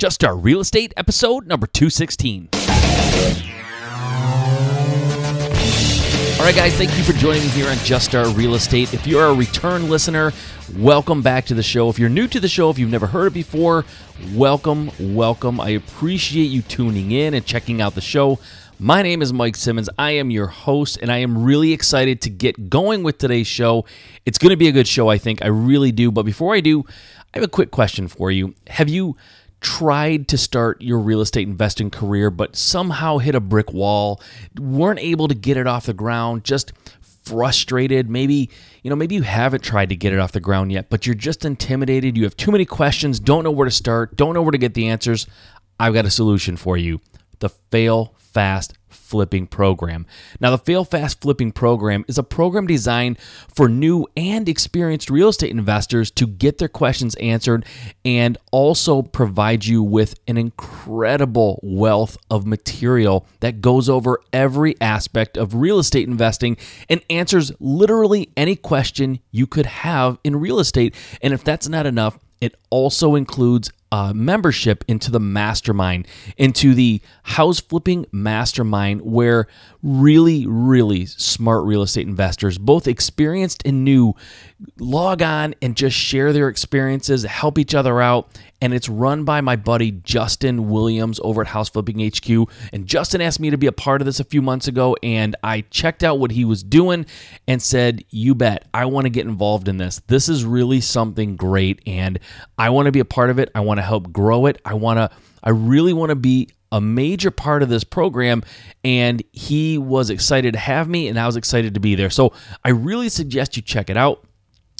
Just Start Real Estate, episode number 216. All right, guys, thank you for joining me here on Just Start Real Estate. If you're a return listener, welcome back to the show. If you're new to the show, if you've never heard it before, welcome, welcome. I appreciate you tuning in and checking out the show. My name is Mike Simmons. I am your host, and I am really excited to get going with today's show. It's going to be a good show, I think. I really do. But before I do, I have a quick question for you. Have you tried to start your real estate investing career, but somehow hit a brick wall, weren't able to get it off the ground, just frustrated. Maybe, you know, maybe you haven't tried to get it off the ground yet, but you're just intimidated. You have too many questions, don't know where to start, don't know where to get the answers. I've got a solution for you the Fail Fast Flipping Program. Now, the Fail Fast Flipping Program is a program designed for new and experienced real estate investors to get their questions answered and also provide you with an incredible wealth of material that goes over every aspect of real estate investing and answers literally any question you could have in real estate. And if that's not enough, it also includes uh, membership into the mastermind, into the house flipping mastermind, where really, really smart real estate investors, both experienced and new, log on and just share their experiences, help each other out. And it's run by my buddy Justin Williams over at House Flipping HQ. And Justin asked me to be a part of this a few months ago, and I checked out what he was doing and said, You bet, I want to get involved in this. This is really something great, and I want to be a part of it. I want to help grow it. I want to, I really want to be a major part of this program and he was excited to have me and I was excited to be there. So I really suggest you check it out.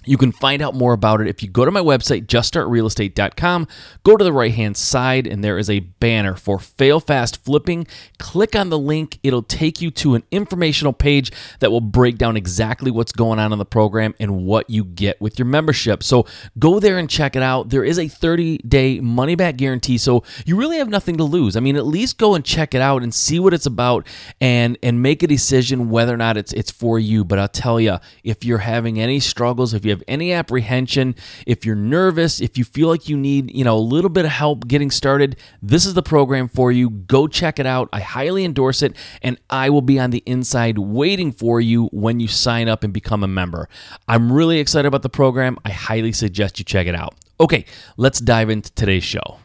You can find out more about it if you go to my website, juststartrealestate.com. Go to the right hand side, and there is a banner for Fail Fast Flipping. Click on the link, it'll take you to an informational page that will break down exactly what's going on in the program and what you get with your membership. So go there and check it out. There is a 30 day money back guarantee, so you really have nothing to lose. I mean, at least go and check it out and see what it's about and, and make a decision whether or not it's, it's for you. But I'll tell you, if you're having any struggles, if you you have any apprehension, if you're nervous, if you feel like you need, you know, a little bit of help getting started, this is the program for you. Go check it out. I highly endorse it and I will be on the inside waiting for you when you sign up and become a member. I'm really excited about the program. I highly suggest you check it out. Okay, let's dive into today's show.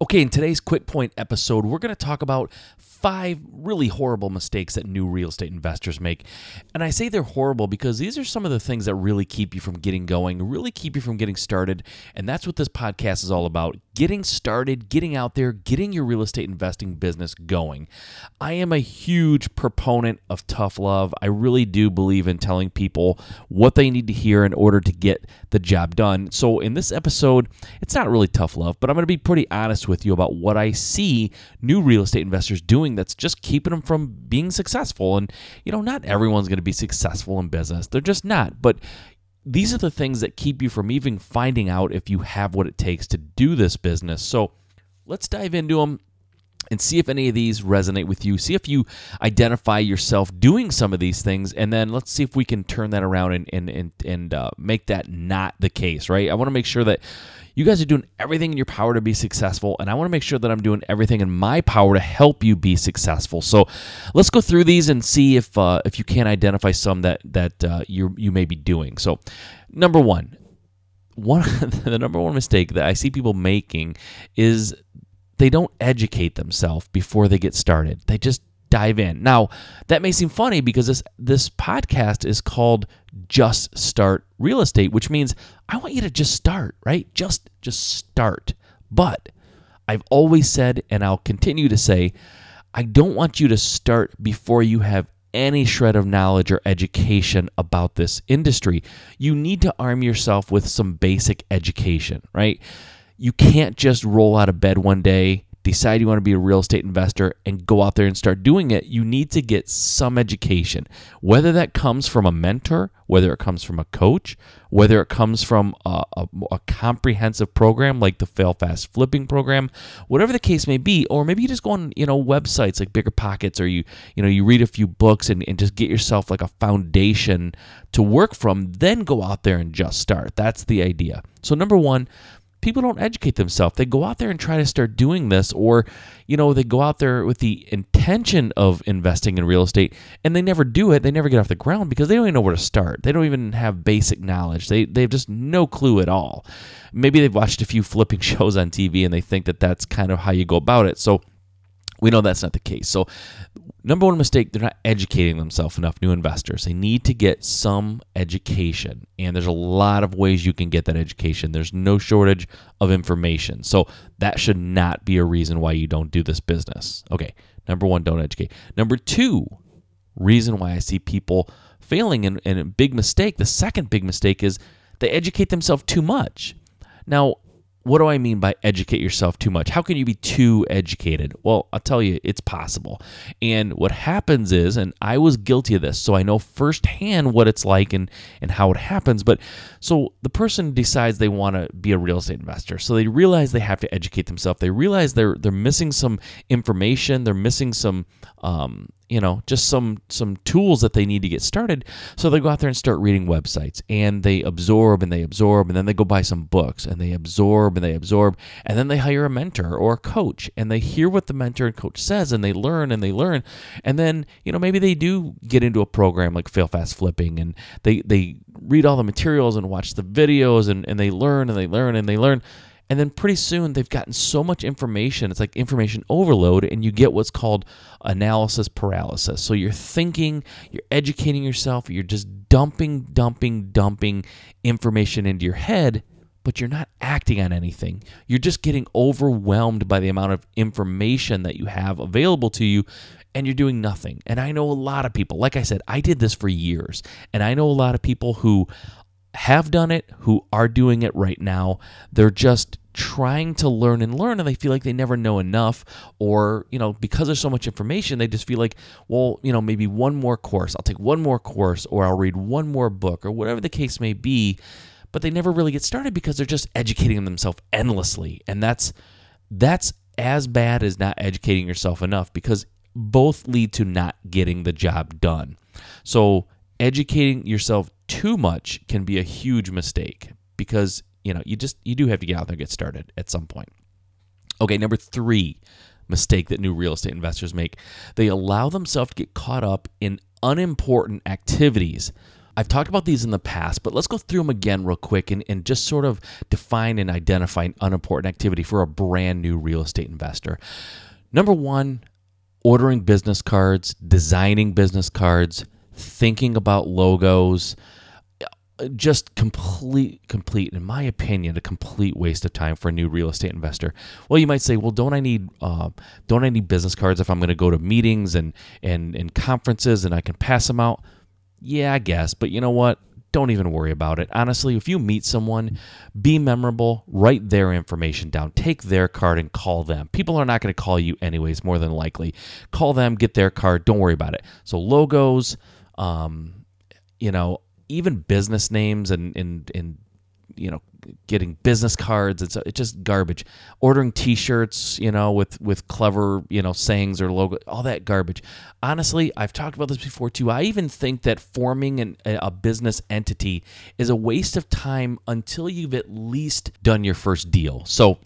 Okay, in today's quick point episode, we're going to talk about five really horrible mistakes that new real estate investors make. And I say they're horrible because these are some of the things that really keep you from getting going, really keep you from getting started. And that's what this podcast is all about getting started, getting out there, getting your real estate investing business going. I am a huge proponent of tough love. I really do believe in telling people what they need to hear in order to get the job done. So in this episode, it's not really tough love, but I'm going to be pretty honest with you about what I see new real estate investors doing that's just keeping them from being successful. And, you know, not everyone's going to be successful in business. They're just not. But these are the things that keep you from even finding out if you have what it takes to do this business. So let's dive into them and see if any of these resonate with you. See if you identify yourself doing some of these things, and then let's see if we can turn that around and and and, and uh, make that not the case. Right? I want to make sure that you guys are doing everything in your power to be successful, and I want to make sure that I'm doing everything in my power to help you be successful. So, let's go through these and see if uh, if you can identify some that that uh, you you may be doing. So, number one, one the number one mistake that I see people making is they don't educate themselves before they get started. They just dive in. Now, that may seem funny because this this podcast is called Just Start Real Estate, which means I want you to just start, right? Just just start. But I've always said and I'll continue to say, I don't want you to start before you have any shred of knowledge or education about this industry. You need to arm yourself with some basic education, right? You can't just roll out of bed one day decide you want to be a real estate investor and go out there and start doing it, you need to get some education. Whether that comes from a mentor, whether it comes from a coach, whether it comes from a, a, a comprehensive program like the Fail Fast Flipping program, whatever the case may be, or maybe you just go on you know websites like Bigger Pockets, or you you know you read a few books and, and just get yourself like a foundation to work from. Then go out there and just start. That's the idea. So number one people don't educate themselves. They go out there and try to start doing this, or, you know, they go out there with the intention of investing in real estate and they never do it. They never get off the ground because they don't even know where to start. They don't even have basic knowledge. They, they have just no clue at all. Maybe they've watched a few flipping shows on TV and they think that that's kind of how you go about it. So, we know that's not the case. So, number one mistake, they're not educating themselves enough, new investors. They need to get some education. And there's a lot of ways you can get that education. There's no shortage of information. So, that should not be a reason why you don't do this business. Okay, number one, don't educate. Number two, reason why I see people failing and, and a big mistake, the second big mistake is they educate themselves too much. Now, what do I mean by educate yourself too much? How can you be too educated? Well, I'll tell you, it's possible. And what happens is, and I was guilty of this, so I know firsthand what it's like and, and how it happens. But so the person decides they want to be a real estate investor. So they realize they have to educate themselves. They realize they're they're missing some information. They're missing some um, you know just some some tools that they need to get started so they go out there and start reading websites and they absorb and they absorb and then they go buy some books and they absorb and they absorb and then they hire a mentor or a coach and they hear what the mentor and coach says and they learn and they learn and then you know maybe they do get into a program like fail fast flipping and they they read all the materials and watch the videos and, and they learn and they learn and they learn and then pretty soon they've gotten so much information. It's like information overload, and you get what's called analysis paralysis. So you're thinking, you're educating yourself, you're just dumping, dumping, dumping information into your head, but you're not acting on anything. You're just getting overwhelmed by the amount of information that you have available to you, and you're doing nothing. And I know a lot of people, like I said, I did this for years, and I know a lot of people who have done it, who are doing it right now. They're just trying to learn and learn and they feel like they never know enough or you know because there's so much information they just feel like well you know maybe one more course i'll take one more course or i'll read one more book or whatever the case may be but they never really get started because they're just educating themselves endlessly and that's that's as bad as not educating yourself enough because both lead to not getting the job done. So educating yourself too much can be a huge mistake because you know, you just you do have to get out there and get started at some point. Okay, number 3 mistake that new real estate investors make. They allow themselves to get caught up in unimportant activities. I've talked about these in the past, but let's go through them again real quick and, and just sort of define and identify an unimportant activity for a brand new real estate investor. Number one, ordering business cards, designing business cards, thinking about logos, just complete complete in my opinion a complete waste of time for a new real estate investor. Well you might say well don't i need uh, don't i need business cards if i'm going to go to meetings and and and conferences and i can pass them out? Yeah i guess but you know what? Don't even worry about it. Honestly if you meet someone be memorable write their information down take their card and call them. People are not going to call you anyways more than likely. Call them get their card don't worry about it. So logos um, you know even business names and and and you know getting business cards it's it's just garbage. Ordering t-shirts you know with with clever you know sayings or logo all that garbage. Honestly i've talked about this before too. I even think that forming an, a business entity is a waste of time until you've at least done your first deal. So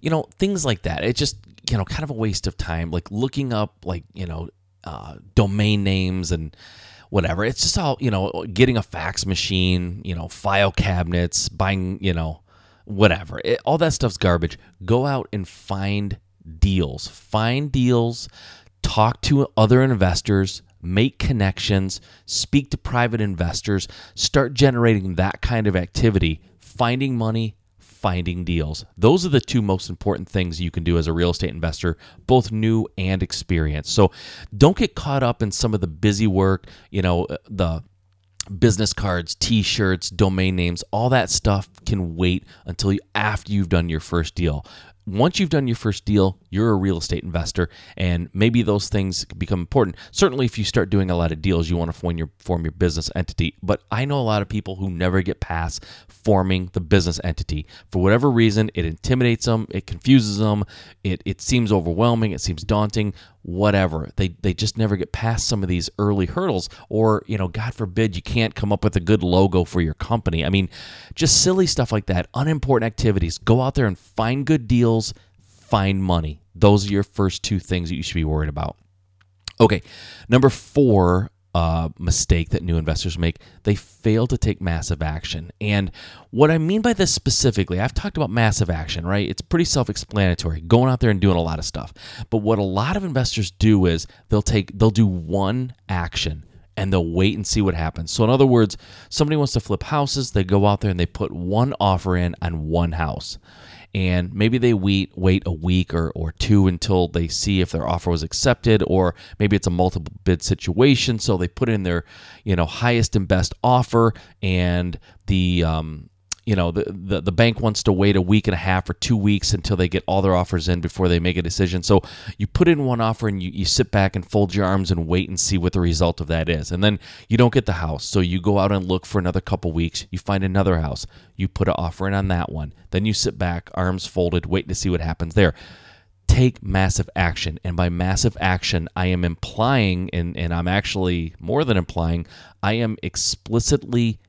you know things like that it's just you know kind of a waste of time. Like looking up like you know uh, domain names and whatever. It's just all, you know, getting a fax machine, you know, file cabinets, buying, you know, whatever. It, all that stuff's garbage. Go out and find deals. Find deals, talk to other investors, make connections, speak to private investors, start generating that kind of activity, finding money, finding deals. Those are the two most important things you can do as a real estate investor, both new and experienced. So don't get caught up in some of the busy work, you know, uh, the business cards, t-shirts, domain names, all that stuff can wait until you, after you've done your first deal once you've done your first deal, you're a real estate investor, and maybe those things become important. Certainly, if you start doing a lot of deals, you want to form your form your business entity. But I know a lot of people who never get past forming the business entity for whatever reason. It intimidates them, it confuses them, it it seems overwhelming, it seems daunting. Whatever. They they just never get past some of these early hurdles or, you know, god forbid you can't come up with a good logo for your company. I mean, just silly stuff like that, unimportant activities. Go out there and find good deals, find money. Those are your first two things that you should be worried about. Okay, number four uh, mistake that new investors make. They fail to take massive action. And what I mean by this specifically, I've talked about massive action, right? It's pretty self explanatory, going out there and doing a lot of stuff. But what a lot of investors do is they'll take, they'll do one action and they'll wait and see what happens. So, in other words, somebody wants to flip houses, they go out there and they put one offer in on one house and maybe they wait wait a week or, or two until they see if their offer was accepted or maybe it's a multiple bid situation so they put in their you know highest and best offer and the um, you know the, the, the bank wants to wait a week and a half or two weeks until they get all their offers in before they make a decision. So you put in one offer and you, you sit back and fold your arms and wait and see what the result of that is. And then you don't get the house. So you go out and look for another couple weeks. You find another house. You put an offer in on that one. Then you sit back arms folded waiting to see what happens there. Take massive action. And by massive action, I am implying, and, and I'm actually more than implying, I am explicitly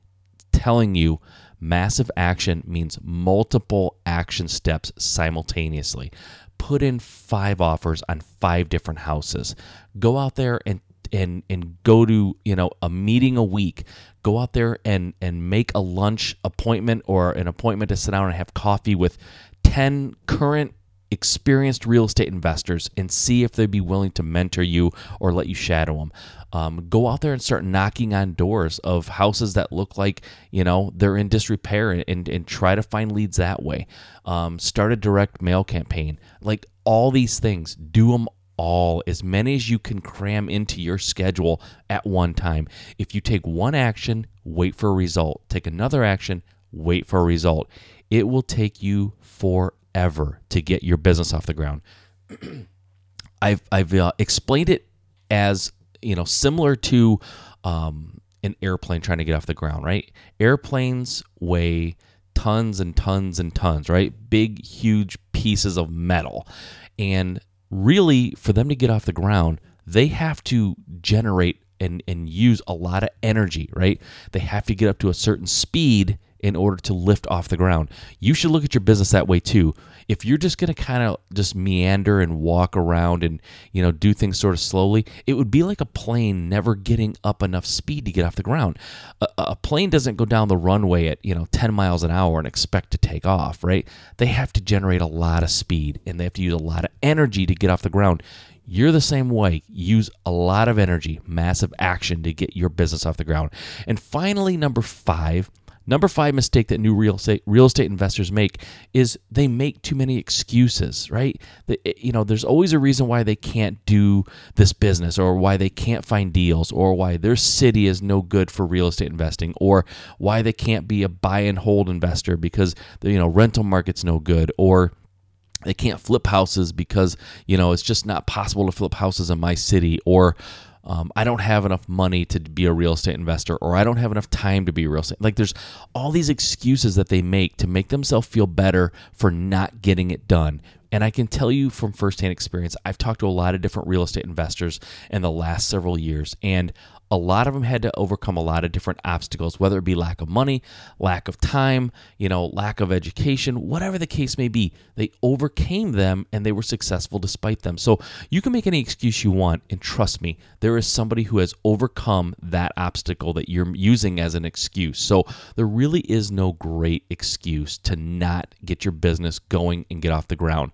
telling you Massive action means multiple action steps simultaneously. Put in five offers on five different houses. Go out there and and and go to you know a meeting a week go out there and and make a lunch appointment or an appointment to sit down and have coffee with 10 current experienced real estate investors and see if they'd be willing to mentor you or let you shadow them. Um, go out there and start knocking on doors of houses that look like you know they're in disrepair and, and, and try to find leads that way. Um, start a direct mail campaign. Like all these things, do them all, as many as you can cram into your schedule at one time. If you take one action, wait for a result. Take another action, wait for a result. It will take you for ever to get your business off the ground. I've I've uh, explained it as you know similar to um, an airplane trying to get off the ground. Right? Airplanes weigh tons and tons and tons. Right? Big, huge pieces of metal, and really, for them to get off the ground, they have to generate and and use a lot of energy. Right? They have to get up to a certain speed in order to lift off the ground. You should look at your business that way too. If you're just going to kind of just meander and walk around and, you know, do things sort of slowly, it would be like a plane never getting up enough speed to get off the ground. A, a plane doesn't go down the runway at, you know, 10 miles an hour and expect to take off, right? They have to generate a lot of speed and they have to use a lot of energy to get off the ground. You're the same way. Use a lot of energy, massive action to get your business off the ground. And finally, number five, Number five mistake that new real estate real estate investors make is they make too many excuses, right? The, eh, you know, there's always a reason why they can't do this business or why they can't find deals or why their city is no good for real estate investing or why they can't be a buy and hold investor because the you know rental market's no good or they can't flip houses because you know it's just not possible to flip houses in my city or um, I don't have enough money to be a real estate investor, or I don't have enough time to be real estate. Like there's all these excuses that they make to make themselves feel better for not getting it done. And I can tell you from firsthand experience, I've talked to a lot of different real estate investors in the last several years, and a lot of them had to overcome a lot of different obstacles, whether it be lack of money, lack of time, you know, lack of education, whatever the case may be. They overcame them and they were successful despite them. So you can make any excuse you want, and trust me, there is somebody who has overcome that obstacle that you're using as an excuse. So there really is no great excuse to not get your business going and get off the ground.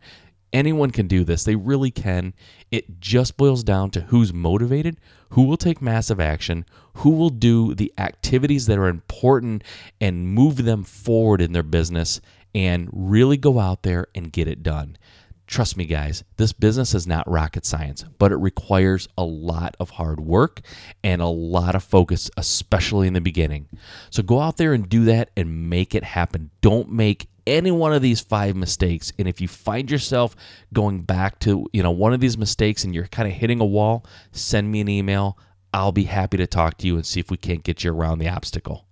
Anyone can do this. They really can. It just boils down to who's motivated, who will take massive action, who will do the activities that are important and move them forward in their business and really go out there and get it done. Trust me, guys, this business is not rocket science, but it requires a lot of hard work and a lot of focus, especially in the beginning. So go out there and do that and make it happen. Don't make any one of these five mistakes and if you find yourself going back to you know one of these mistakes and you're kind of hitting a wall send me an email. I'll be happy to talk to you and see if we can't get you around the obstacle.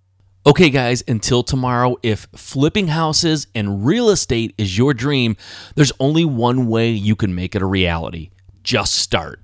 Okay, guys, until tomorrow, if flipping houses and real estate is your dream, there's only one way you can make it a reality. Just start.